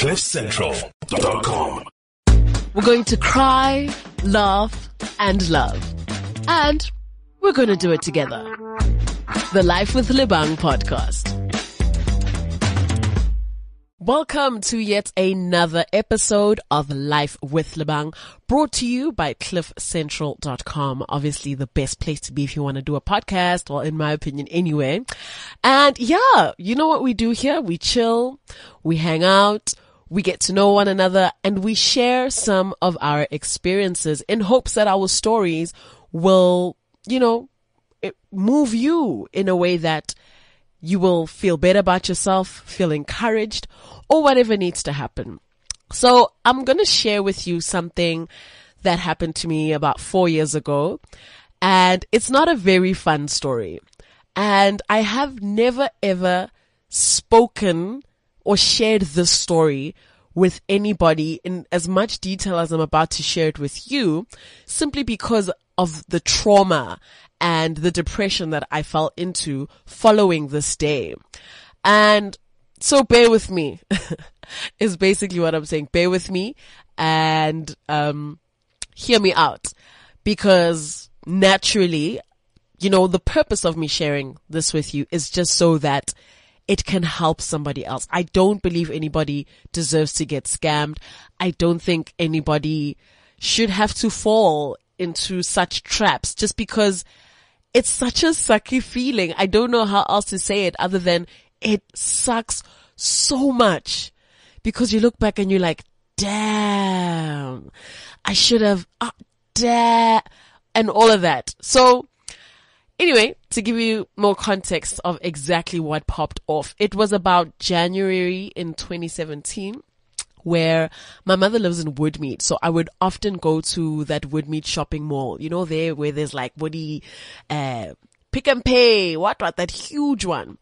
CliffCentral.com. We're going to cry, laugh, and love. And we're going to do it together. The Life with Lebang podcast. Welcome to yet another episode of Life with Lebang brought to you by cliffcentral.com. Obviously the best place to be if you want to do a podcast, well, in my opinion anyway. And yeah, you know what we do here? We chill, we hang out, we get to know one another and we share some of our experiences in hopes that our stories will, you know, move you in a way that you will feel better about yourself, feel encouraged, or whatever needs to happen. So I'm going to share with you something that happened to me about four years ago. And it's not a very fun story. And I have never ever spoken or shared this story with anybody in as much detail as I'm about to share it with you simply because of the trauma and the depression that I fell into following this day. And so bear with me is basically what I'm saying. Bear with me and, um, hear me out because naturally, you know, the purpose of me sharing this with you is just so that it can help somebody else. I don't believe anybody deserves to get scammed. I don't think anybody should have to fall into such traps just because it's such a sucky feeling. I don't know how else to say it other than it sucks so much because you look back and you're like, damn, I should have, uh, damn, and all of that. So anyway, to give you more context of exactly what popped off, it was about January in 2017 where my mother lives in Woodmead. So I would often go to that Woodmead shopping mall, you know, there where there's like Woody, uh, Pick n Pay, what, what, that huge one.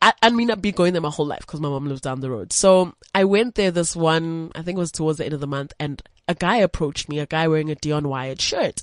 I, I mean, I've be going there my whole life because my mom lives down the road. So I went there this one, I think it was towards the end of the month and a guy approached me, a guy wearing a Dion Wired shirt.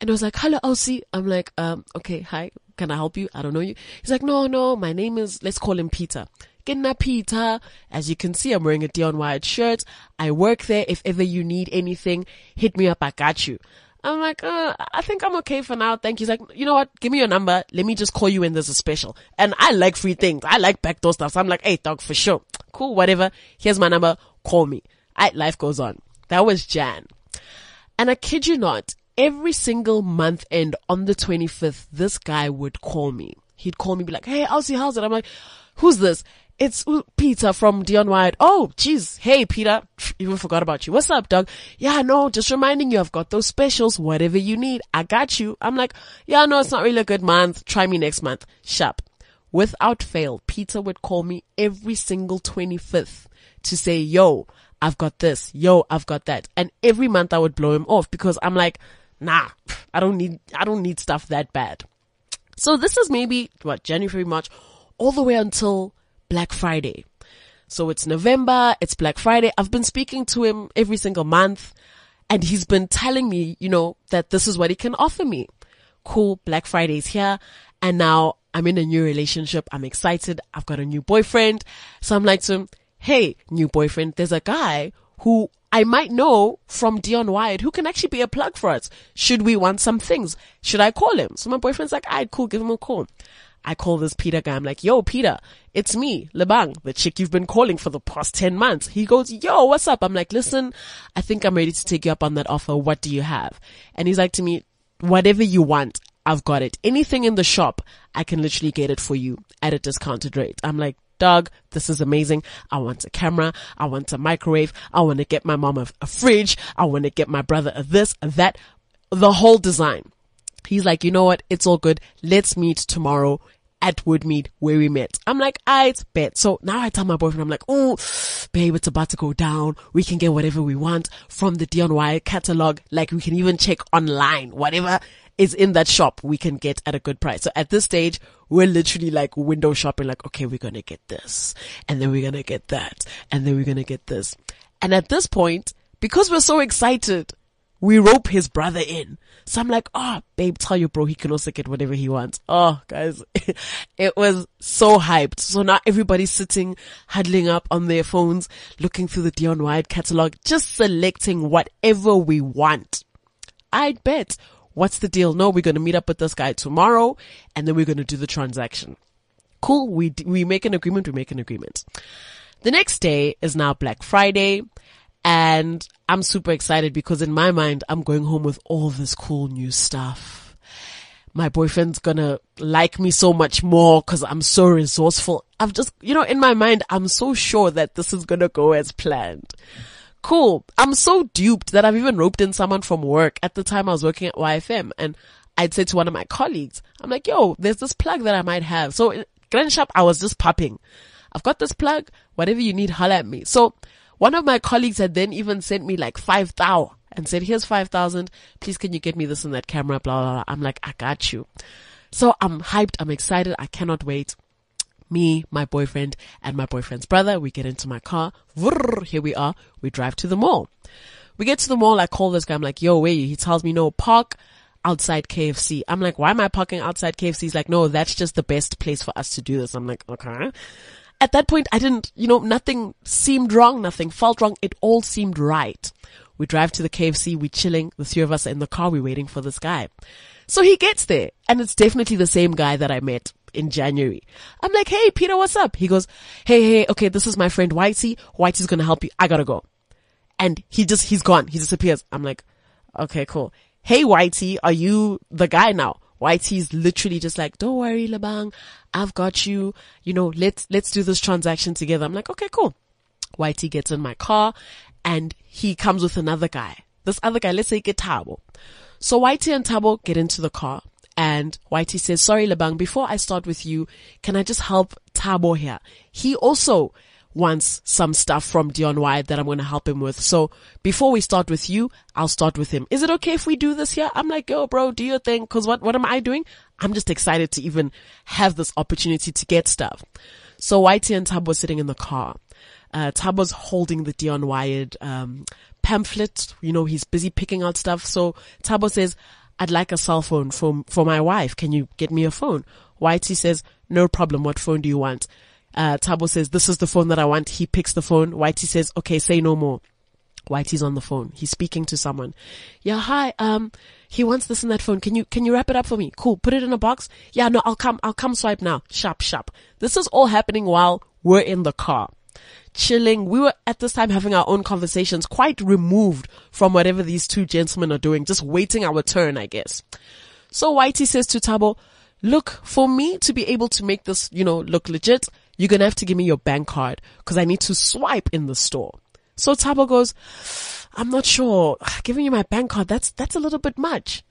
And I was like, hello, Elsie. I'm like, um, okay, hi. Can I help you? I don't know you. He's like, no, no, my name is, let's call him Peter. Kena Peter. As you can see, I'm wearing a Dion Wired shirt. I work there. If ever you need anything, hit me up. I got you. I'm like, uh, I think I'm okay for now. Thank you. He's like, you know what? Give me your number. Let me just call you when there's a special. And I like free things. I like backdoor stuff. So I'm like, hey, dog, for sure. Cool, whatever. Here's my number. Call me. I, life goes on. That was Jan. And I kid you not, every single month end on the 25th, this guy would call me. He'd call me, be like, hey, Elsie, how's it? I'm like, who's this? It's Peter from Dion Wired. Oh, jeez. Hey, Peter. Even forgot about you. What's up, Doug? Yeah, no, just reminding you, I've got those specials. Whatever you need, I got you. I'm like, yeah, no, it's not really a good month. Try me next month. Sharp. Without fail, Peter would call me every single 25th to say, yo, I've got this. Yo, I've got that. And every month I would blow him off because I'm like, nah, I don't need, I don't need stuff that bad. So this is maybe what, January, March, all the way until Black Friday. So it's November, it's Black Friday. I've been speaking to him every single month and he's been telling me, you know, that this is what he can offer me. Cool. Black Friday's here. And now I'm in a new relationship. I'm excited. I've got a new boyfriend. So I'm like to him, Hey, new boyfriend, there's a guy who I might know from Dion Wired who can actually be a plug for us. Should we want some things? Should I call him? So my boyfriend's like, alright, cool, give him a call. I call this Peter guy. I'm like, yo, Peter, it's me, Lebang, the chick you've been calling for the past 10 months. He goes, yo, what's up? I'm like, listen, I think I'm ready to take you up on that offer. What do you have? And he's like to me, whatever you want, I've got it. Anything in the shop, I can literally get it for you at a discounted rate. I'm like, Doug, this is amazing. I want a camera. I want a microwave. I want to get my mom a, a fridge. I want to get my brother a this, a that, the whole design. He's like, you know what? It's all good. Let's meet tomorrow at Woodmead where we met. I'm like, ah, I bet. So now I tell my boyfriend, I'm like, oh, babe, it's about to go down. We can get whatever we want from the Wired catalog. Like we can even check online, whatever is in that shop we can get at a good price. So at this stage, we're literally like window shopping, like, okay, we're going to get this and then we're going to get that and then we're going to get this. And at this point, because we're so excited, we rope his brother in. So I'm like, oh, babe, tell your bro he can also get whatever he wants. Oh, guys, it was so hyped. So now everybody's sitting, huddling up on their phones, looking through the Dion Wired catalog, just selecting whatever we want. I'd bet. What's the deal? No, we're going to meet up with this guy tomorrow and then we're going to do the transaction. Cool. We, we make an agreement. We make an agreement. The next day is now Black Friday and I'm super excited because in my mind, I'm going home with all this cool new stuff. My boyfriend's gonna like me so much more because I'm so resourceful. I've just, you know, in my mind, I'm so sure that this is gonna go as planned. Cool. I'm so duped that I've even roped in someone from work at the time I was working at YFM and I'd say to one of my colleagues, I'm like, yo, there's this plug that I might have. So in Grand Shop, I was just popping. I've got this plug. Whatever you need, holler at me. So one of my colleagues had then even sent me like five thou and said, here's 5,000. Please can you get me this and that camera? Blah, blah, blah. I'm like, I got you. So I'm hyped. I'm excited. I cannot wait. Me, my boyfriend and my boyfriend's brother, we get into my car. Here we are. We drive to the mall. We get to the mall. I call this guy. I'm like, yo, wait. He tells me, no, park outside KFC. I'm like, why am I parking outside KFC? He's like, no, that's just the best place for us to do this. I'm like, okay at that point, I didn't, you know, nothing seemed wrong, nothing felt wrong. It all seemed right. We drive to the KFC, we chilling, the three of us are in the car, we're waiting for this guy. So he gets there, and it's definitely the same guy that I met in January. I'm like, hey, Peter, what's up? He goes, hey, hey, okay, this is my friend Whitey. Whitey's gonna help you. I gotta go. And he just, he's gone. He disappears. I'm like, okay, cool. Hey, Whitey, are you the guy now? Whitey's literally just like, don't worry, Lebang. I've got you. You know, let's, let's do this transaction together. I'm like, okay, cool. Whitey gets in my car and he comes with another guy. This other guy, let's say get Tabo. So Whitey and Tabo get into the car and Whitey says, sorry, Lebang, before I start with you, can I just help Tabo here? He also wants some stuff from Dion Wired that I'm going to help him with. So before we start with you, I'll start with him. Is it okay if we do this here? I'm like, yo, bro, do your thing. Cause what, what am I doing? I'm just excited to even have this opportunity to get stuff. So Whitey and Tab was sitting in the car. Uh, Tab was holding the Dion Wired, um, pamphlet. You know, he's busy picking out stuff. So Tabo says, I'd like a cell phone for, for my wife. Can you get me a phone? Whitey says, no problem. What phone do you want? Uh, Tabo says, this is the phone that I want. He picks the phone. Whitey says, okay, say no more. Whitey's on the phone. He's speaking to someone. Yeah, hi. Um, he wants this and that phone. Can you, can you wrap it up for me? Cool. Put it in a box. Yeah, no, I'll come, I'll come swipe now. Sharp, sharp. This is all happening while we're in the car. Chilling. We were at this time having our own conversations, quite removed from whatever these two gentlemen are doing, just waiting our turn, I guess. So Whitey says to Tabo, look, for me to be able to make this, you know, look legit, you're going to have to give me your bank card because I need to swipe in the store. So Tabo goes, I'm not sure. Giving you my bank card, that's, that's a little bit much.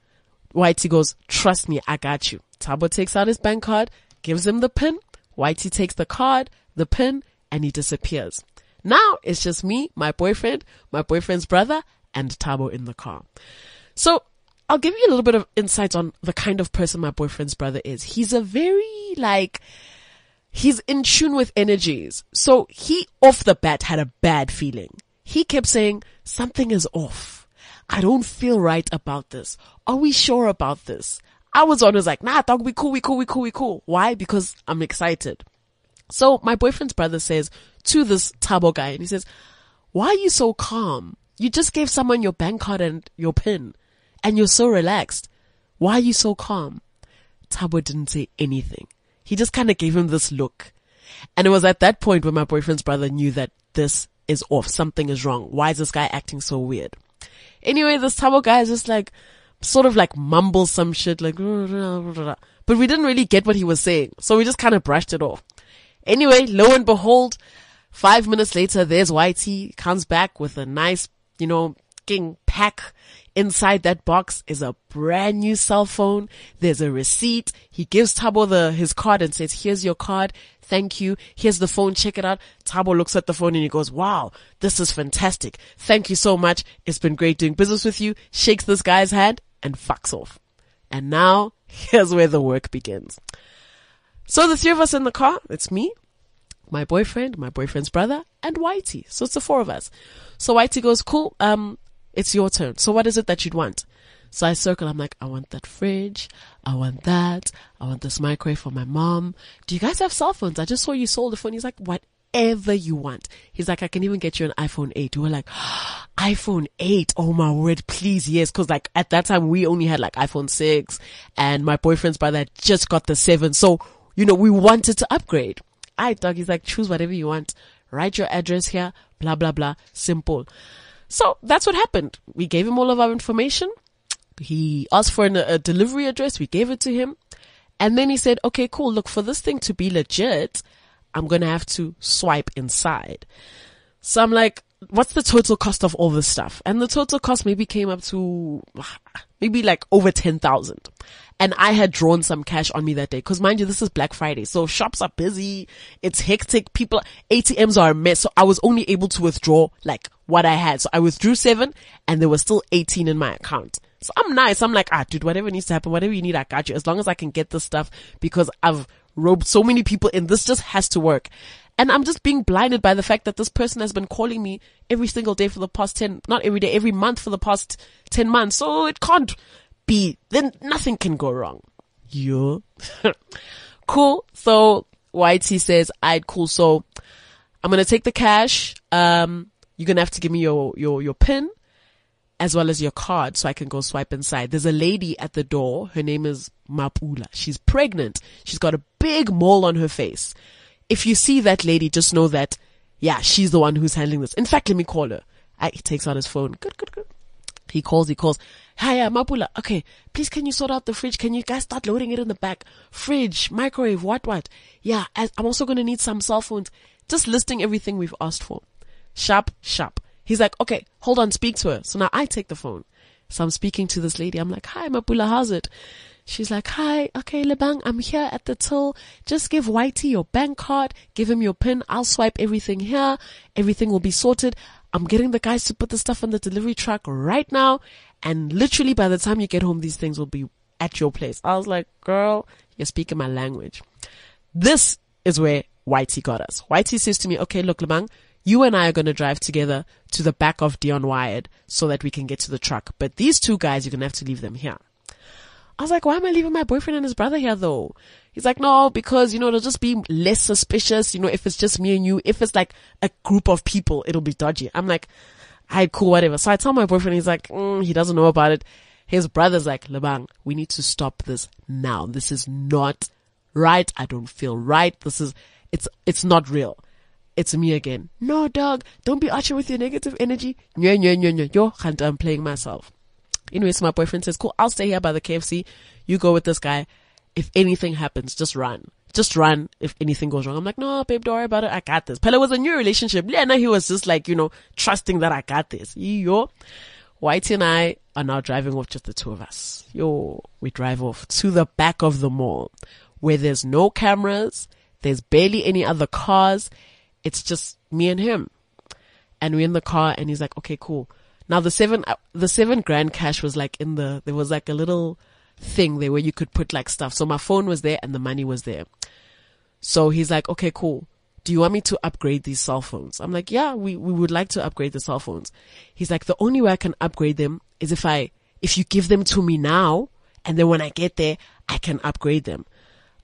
Whitey goes, trust me, I got you. Tabo takes out his bank card, gives him the pin. Whitey takes the card, the pin, and he disappears. Now it's just me, my boyfriend, my boyfriend's brother, and Tabo in the car. So I'll give you a little bit of insight on the kind of person my boyfriend's brother is. He's a very like, he's in tune with energies. So he off the bat had a bad feeling. He kept saying, something is off. I don't feel right about this. Are we sure about this? I was on, was like, nah, dog, we cool, we cool, we cool, we cool. Why? Because I'm excited. So my boyfriend's brother says to this Tabo guy, and he says, why are you so calm? You just gave someone your bank card and your pin, and you're so relaxed. Why are you so calm? Tabo didn't say anything. He just kind of gave him this look. And it was at that point when my boyfriend's brother knew that this is off. Something is wrong. Why is this guy acting so weird? Anyway, this Tabo guy is just like, sort of like mumbles some shit like, but we didn't really get what he was saying. So we just kind of brushed it off. Anyway, lo and behold, five minutes later, there's Whitey comes back with a nice, you know, king pack Inside that box is a brand new cell phone. There's a receipt. He gives Tabo the, his card and says, here's your card. Thank you. Here's the phone. Check it out. Tabo looks at the phone and he goes, wow, this is fantastic. Thank you so much. It's been great doing business with you. Shakes this guy's hand and fucks off. And now here's where the work begins. So the three of us in the car, it's me, my boyfriend, my boyfriend's brother, and Whitey. So it's the four of us. So Whitey goes, cool, um, it's your turn. So what is it that you'd want? So I circle, I'm like, I want that fridge. I want that. I want this microwave for my mom. Do you guys have cell phones? I just saw you sold a phone. He's like, whatever you want. He's like, I can even get you an iPhone 8. We were like, iPhone 8. Oh my word, please. Yes. Cause like at that time we only had like iPhone 6 and my boyfriend's brother just got the 7. So, you know, we wanted to upgrade. I dog. He's like, choose whatever you want. Write your address here. Blah, blah, blah. Simple. So that's what happened. We gave him all of our information. He asked for an, a delivery address. We gave it to him. And then he said, okay, cool. Look, for this thing to be legit, I'm going to have to swipe inside. So I'm like, what's the total cost of all this stuff? And the total cost maybe came up to maybe like over 10,000. And I had drawn some cash on me that day. Cause mind you, this is Black Friday. So shops are busy. It's hectic. People, ATMs are a mess. So I was only able to withdraw like what I had. So I withdrew seven and there was still 18 in my account. So I'm nice. I'm like, ah, dude, whatever needs to happen, whatever you need, I got you. As long as I can get this stuff because I've roped so many people in. This just has to work. And I'm just being blinded by the fact that this person has been calling me every single day for the past 10, not every day, every month for the past 10 months. So it can't be, then nothing can go wrong. You. cool. So Whitey says, I'd cool. So I'm going to take the cash. Um, you're to have to give me your, your, your pin as well as your card so I can go swipe inside. There's a lady at the door. Her name is Mapula. She's pregnant. She's got a big mole on her face. If you see that lady, just know that, yeah, she's the one who's handling this. In fact, let me call her. I, he takes out his phone. Good, good, good. He calls, he calls. Hi, uh, Mapula. Okay, please can you sort out the fridge? Can you guys start loading it in the back? Fridge, microwave, what, what? Yeah, I'm also going to need some cell phones. Just listing everything we've asked for. Sharp, sharp. He's like, okay, hold on, speak to her. So now I take the phone. So I'm speaking to this lady. I'm like, hi, Mapula, how's it? She's like, hi, okay, Lebang, I'm here at the till. Just give Whitey your bank card, give him your pin. I'll swipe everything here. Everything will be sorted. I'm getting the guys to put the stuff on the delivery truck right now. And literally by the time you get home, these things will be at your place. I was like, girl, you're speaking my language. This is where Whitey got us. Whitey says to me, okay, look, Lebang, you and I are going to drive together to the back of Dion Wired so that we can get to the truck. But these two guys, you're going to have to leave them here. I was like, why am I leaving my boyfriend and his brother here though? He's like, no, because, you know, it'll just be less suspicious. You know, if it's just me and you, if it's like a group of people, it'll be dodgy. I'm like, I cool, whatever. So I tell my boyfriend, he's like, mm, he doesn't know about it. His brother's like, Lebang, we need to stop this now. This is not right. I don't feel right. This is, it's, it's not real it's me again. No, dog, don't be arching with your negative energy. Nyo, nyo, nyo, nyo. Yo, Hunter, I'm playing myself. Anyway, so my boyfriend says, cool, I'll stay here by the KFC. You go with this guy. If anything happens, just run. Just run if anything goes wrong. I'm like, no, babe, don't worry about it. I got this. Pella was a new relationship. Lena, he was just like, you know, trusting that I got this. Yo. Whitey and I are now driving off just the two of us. Yo, we drive off to the back of the mall where there's no cameras. There's barely any other cars it's just me and him. And we're in the car and he's like, okay, cool. Now the seven, uh, the seven grand cash was like in the, there was like a little thing there where you could put like stuff. So my phone was there and the money was there. So he's like, okay, cool. Do you want me to upgrade these cell phones? I'm like, yeah, we, we would like to upgrade the cell phones. He's like, the only way I can upgrade them is if I, if you give them to me now and then when I get there, I can upgrade them.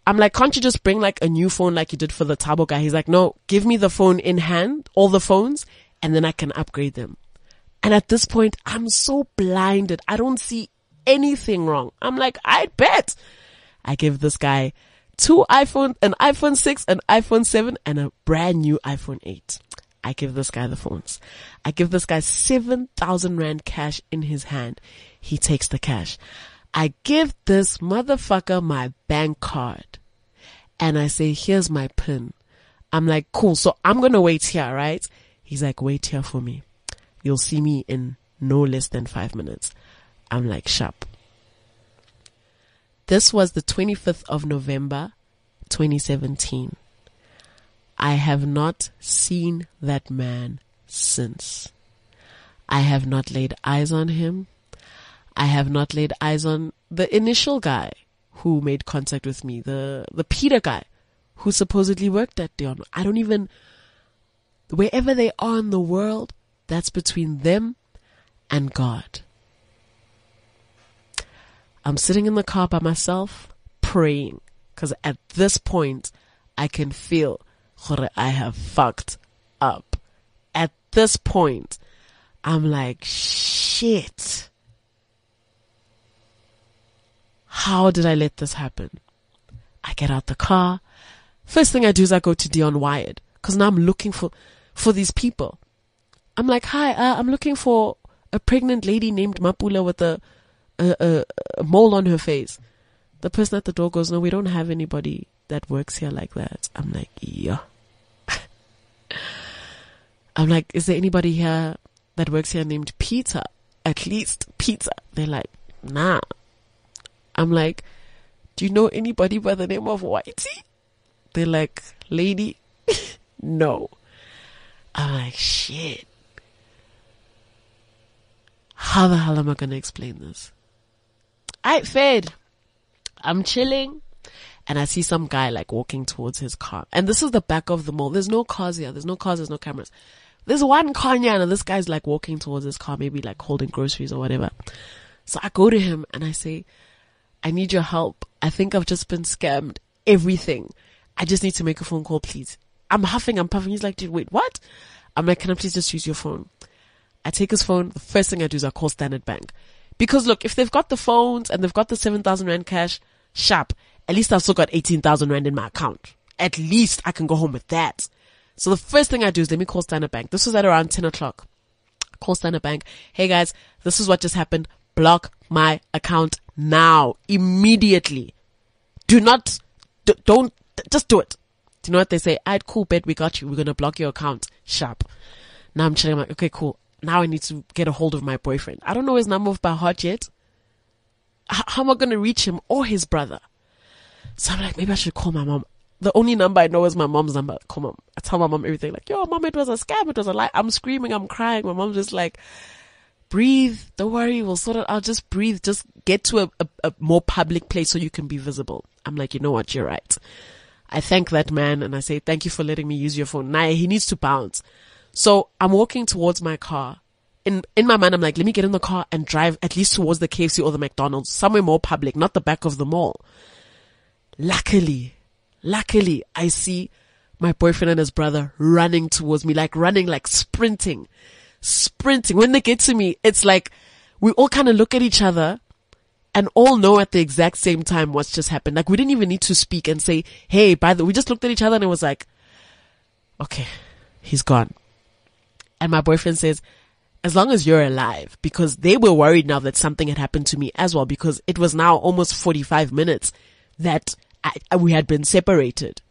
I'm like, can't you just bring like a new phone like you did for the Tabo guy? He's like, no, give me the phone in hand, all the phones, and then I can upgrade them. And at this point, I'm so blinded. I don't see anything wrong. I'm like, I bet. I give this guy two iPhone, an iPhone 6, an iPhone 7, and a brand new iPhone 8. I give this guy the phones. I give this guy 7,000 Rand cash in his hand. He takes the cash. I give this motherfucker my bank card and I say, here's my pin. I'm like, cool. So I'm going to wait here, right? He's like, wait here for me. You'll see me in no less than five minutes. I'm like, sharp. This was the 25th of November, 2017. I have not seen that man since. I have not laid eyes on him. I have not laid eyes on the initial guy who made contact with me, the, the Peter guy who supposedly worked at Dion. I don't even, wherever they are in the world, that's between them and God. I'm sitting in the car by myself praying because at this point I can feel I have fucked up. At this point, I'm like, shit. How did I let this happen? I get out the car. First thing I do is I go to Dion Wired because now I'm looking for, for these people. I'm like, hi, uh, I'm looking for a pregnant lady named Mapula with a, a, a, a mole on her face. The person at the door goes, no, we don't have anybody that works here like that. I'm like, yeah. I'm like, is there anybody here that works here named Peter? At least Peter. They're like, nah. I'm like, do you know anybody by the name of Whitey? They're like, lady, no. I'm like, shit. How the hell am I going to explain this? I fed. I'm chilling and I see some guy like walking towards his car. And this is the back of the mall. There's no cars here. There's no cars. There's no cameras. There's one car here and this guy's like walking towards his car, maybe like holding groceries or whatever. So I go to him and I say, I need your help. I think I've just been scammed. Everything. I just need to make a phone call, please. I'm huffing, I'm puffing. He's like, dude, wait, what? I'm like, can I please just use your phone? I take his phone. The first thing I do is I call Standard Bank. Because look, if they've got the phones and they've got the 7,000 Rand cash, sharp at least I've still got 18,000 Rand in my account. At least I can go home with that. So the first thing I do is let me call Standard Bank. This was at around 10 o'clock. Call Standard Bank. Hey guys, this is what just happened. Block my account now. Immediately. Do not, d- don't, just do it. Do you know what they say? Alright, cool, bet we got you. We're gonna block your account. Sharp. Now I'm chilling. I'm like, okay, cool. Now I need to get a hold of my boyfriend. I don't know his number by heart yet. H- how am I gonna reach him or his brother? So I'm like, maybe I should call my mom. The only number I know is my mom's number. Call mom. I tell my mom everything. Like, yo, mom, it was a scam. It was a lie. I'm screaming. I'm crying. My mom's just like, breathe. Don't worry. We'll sort it out. Just breathe. Just get to a, a, a more public place so you can be visible. I'm like, you know what? You're right. I thank that man and I say, thank you for letting me use your phone. Now he needs to bounce. So I'm walking towards my car. In, in my mind, I'm like, let me get in the car and drive at least towards the KFC or the McDonald's, somewhere more public, not the back of the mall. Luckily, luckily, I see my boyfriend and his brother running towards me, like running, like sprinting, sprinting. When they get to me, it's like we all kind of look at each other and all know at the exact same time what's just happened. Like we didn't even need to speak and say, Hey, by the, way, we just looked at each other and it was like, okay, he's gone. And my boyfriend says, as long as you're alive, because they were worried now that something had happened to me as well, because it was now almost 45 minutes that I, we had been separated.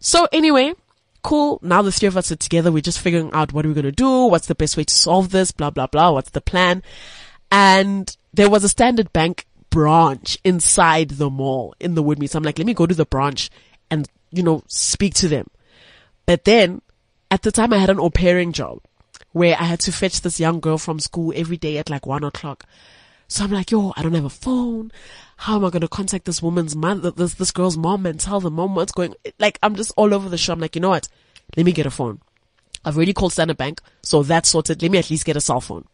So anyway, cool. Now the three of us are together. We're just figuring out what we're going to do? What's the best way to solve this? Blah, blah, blah. What's the plan? And there was a standard bank branch inside the mall in the Woodmead. So I'm like, let me go to the branch and, you know, speak to them. But then at the time I had an au pairing job where I had to fetch this young girl from school every day at like one o'clock. So I'm like, yo, I don't have a phone how am I going to contact this woman's mother, this, this girl's mom and tell the mom what's going, like, I'm just all over the show. I'm like, you know what? Let me get a phone. I've already called Standard Bank, so that's sorted. Let me at least get a cell phone.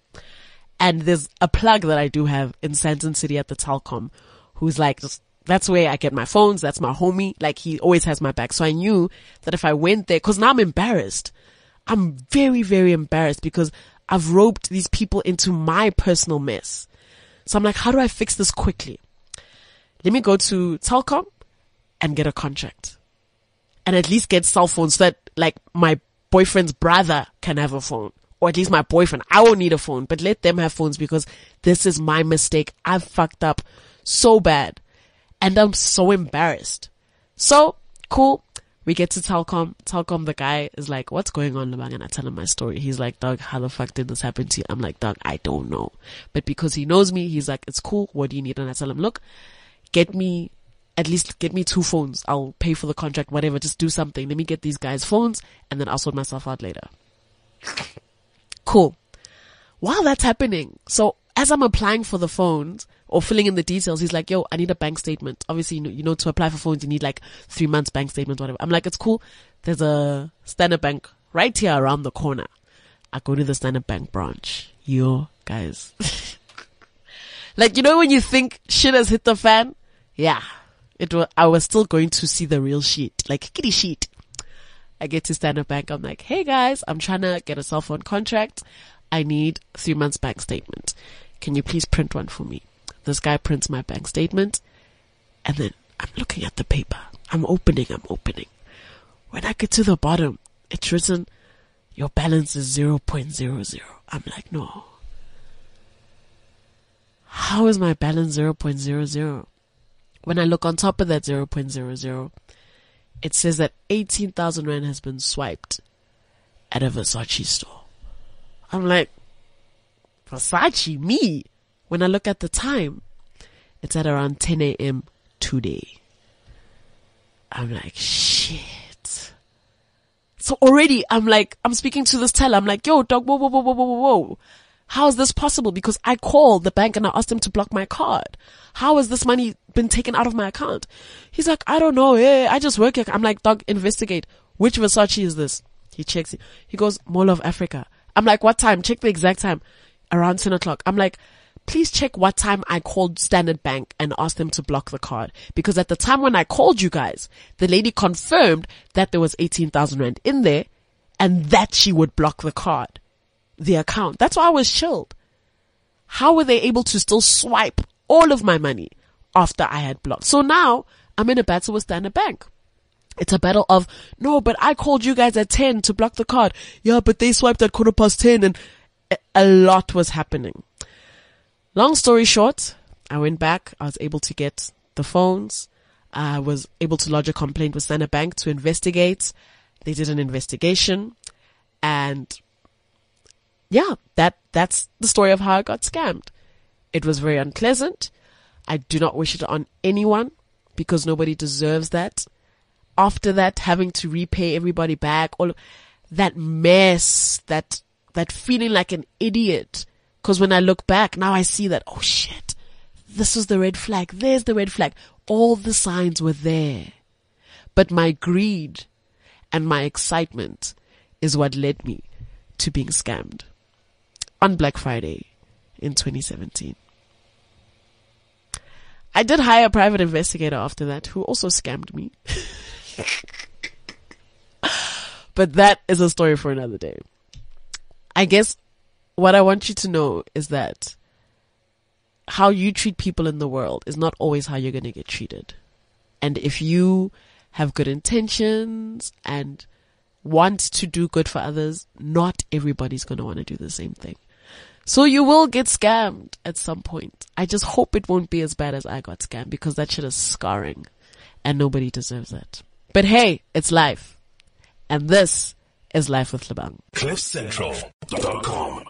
And there's a plug that I do have in Sandton City at the Telkom who's like, just, that's where I get my phones. That's my homie. Like he always has my back. So I knew that if I went there, cause now I'm embarrassed. I'm very, very embarrassed because I've roped these people into my personal mess. So I'm like, how do I fix this quickly? let me go to Telkom and get a contract and at least get cell phones so that like my boyfriend's brother can have a phone or at least my boyfriend. I won't need a phone, but let them have phones because this is my mistake. I've fucked up so bad and I'm so embarrassed. So cool. We get to Telkom. Telkom, the guy is like, what's going on, Lebang? And I tell him my story. He's like, Doug, how the fuck did this happen to you? I'm like, Doug, I don't know. But because he knows me, he's like, it's cool. What do you need? And I tell him, look, get me at least get me two phones. I'll pay for the contract, whatever. Just do something. Let me get these guys phones and then I'll sort myself out later. cool. While that's happening, so as I'm applying for the phones or filling in the details, he's like, yo, I need a bank statement. Obviously, you know, you know, to apply for phones, you need like three months bank statement, whatever. I'm like, it's cool. There's a standard bank right here around the corner. I go to the standard bank branch. Yo, guys. like, you know, when you think shit has hit the fan? Yeah. It was, I was still going to see the real sheet, like kitty sheet. I get to Standard Bank. I'm like, hey guys, I'm trying to get a cell phone contract. I need three months bank statement. Can you please print one for me? This guy prints my bank statement and then I'm looking at the paper. I'm opening, I'm opening. When I get to the bottom, it's written, your balance is 0.00. I'm like, no. How is my balance 0.00? When I look on top of that 0.00, it says that 18,000 Rand has been swiped at a Versace store. I'm like, Versace, me? When I look at the time, it's at around 10 a.m. today. I'm like, shit. So already I'm like, I'm speaking to this teller. I'm like, yo, dog, whoa, whoa, whoa, whoa, whoa, whoa. How is this possible? Because I called the bank and I asked them to block my card. How has this money been taken out of my account? He's like, I don't know. Hey, I just work here. I'm like, dog, investigate. Which Versace is this? He checks it. He goes, Mall of Africa. I'm like, what time? Check the exact time. Around 10 o'clock. I'm like, please check what time I called Standard Bank and asked them to block the card. Because at the time when I called you guys, the lady confirmed that there was 18,000 rand in there and that she would block the card, the account. That's why I was chilled. How were they able to still swipe all of my money after I had blocked? So now I'm in a battle with Standard Bank. It's a battle of, no, but I called you guys at 10 to block the card. Yeah, but they swiped at quarter past 10 and a lot was happening. Long story short, I went back. I was able to get the phones. I was able to lodge a complaint with Standard Bank to investigate. They did an investigation and yeah, that, that's the story of how I got scammed. It was very unpleasant. I do not wish it on anyone because nobody deserves that. After that, having to repay everybody back, all that mess, that, that feeling like an idiot. Cause when I look back, now I see that, oh shit, this was the red flag. There's the red flag. All the signs were there. But my greed and my excitement is what led me to being scammed on Black Friday in 2017. I did hire a private investigator after that who also scammed me. but that is a story for another day. I guess what I want you to know is that how you treat people in the world is not always how you're going to get treated. And if you have good intentions and want to do good for others, not everybody's going to want to do the same thing. So you will get scammed at some point. I just hope it won't be as bad as I got scammed because that shit is scarring and nobody deserves that. But hey, it's life. And this is Life with Lebang. CliffCentral.com